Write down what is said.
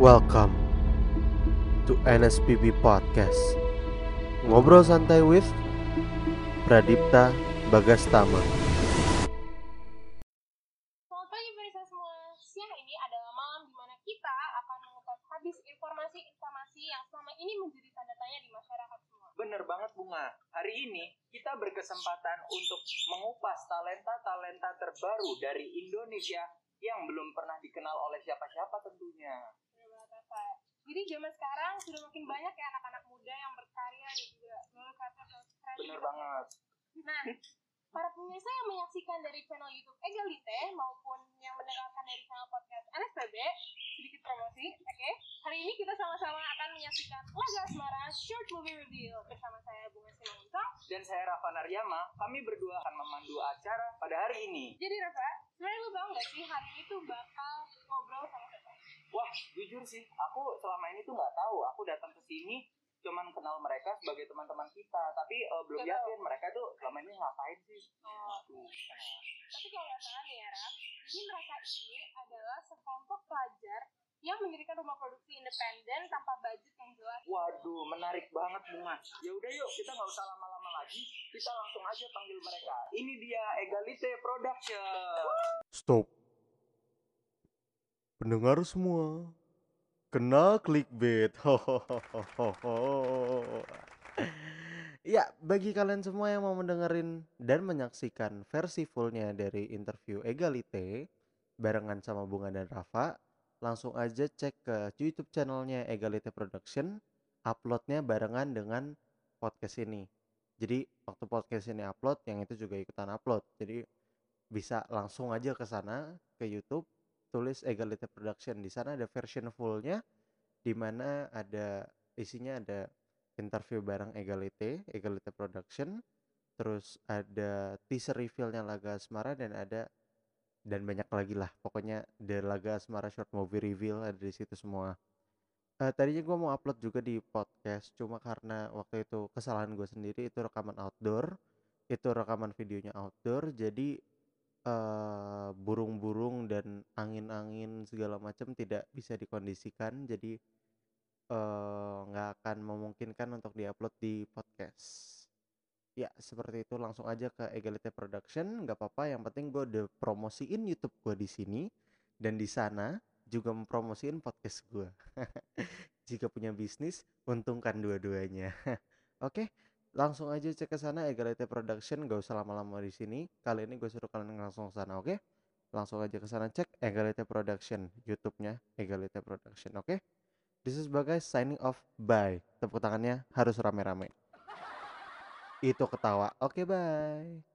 Welcome to NSPB Podcast. Ngobrol santai with Pradipta Bagastama. Selamat pagi pemirsa semua. Siang ini adalah malam di mana kita akan mengupas habis informasi-informasi yang selama ini menjadi tanda tanya di masyarakat semua. Bener banget Bunga. Hari ini kita berkesempatan untuk mengupas talenta-talenta terbaru dari Indonesia yang belum Jadi zaman sekarang sudah makin banyak ya anak-anak muda yang berkarya dan juga mengangkat Bener banget. Nah, para pemirsa yang menyaksikan dari channel YouTube Egalite maupun yang mendengarkan dari channel podcast NSPB, sedikit promosi, oke? Hari ini kita sama-sama akan menyaksikan Laga Asmara Short Movie Review bersama saya Bunga Simanguntong. Dan saya Rafa Naryama, kami berdua akan memandu acara pada hari ini. Jadi Rafa, sebenarnya lu tau gak sih hari ini tuh bakal ngobrol jujur sih, aku selama ini tuh nggak tahu. Aku datang ke sini cuman kenal mereka sebagai teman-teman kita, tapi eh, belum tahu. yakin mereka tuh selama ini ngapain sih. Oh, tapi kalau nggak salah nih ya Raf, jadi mereka ini adalah sekelompok pelajar yang mendirikan rumah produksi independen tanpa budget yang jelas. Waduh, menarik banget bunga. Ya udah yuk, kita nggak usah lama-lama lagi. Kita langsung aja panggil mereka. Ini dia Egalite Production. Stop. Pendengar semua, kena clickbait. Ya, bagi kalian semua yang mau mendengarin dan menyaksikan versi fullnya dari interview Egalite barengan sama Bunga dan Rafa, langsung aja cek ke YouTube channelnya Egalite Production, uploadnya barengan dengan podcast ini. Jadi waktu podcast ini upload, yang itu juga ikutan upload. Jadi bisa langsung aja ke sana ke YouTube, tulis Egalite Production. Di sana ada version fullnya, di mana ada isinya ada interview bareng Egalite, Egalite Production, terus ada teaser revealnya Laga Asmara dan ada dan banyak lagi lah pokoknya The Laga Asmara short movie reveal ada di situ semua Eh tadinya gue mau upload juga di podcast cuma karena waktu itu kesalahan gue sendiri itu rekaman outdoor itu rekaman videonya outdoor jadi eh burung-burung dan angin-angin segala macam tidak bisa dikondisikan jadi eh, nggak akan memungkinkan untuk diupload di podcast. Ya seperti itu langsung aja ke Egalite Production nggak apa-apa yang penting gue udah promosiin YouTube gue di sini dan di sana juga mempromosiin podcast gue jika punya bisnis untungkan dua-duanya. Oke langsung aja cek ke sana Egalite Production gak usah lama-lama di sini. Kali ini gue suruh kalian langsung ke sana oke langsung aja ke sana cek Egalite Production YouTube-nya Egalite Production oke? This is Bagai signing off bye. Tepuk tangannya harus rame-rame. Itu ketawa oke bye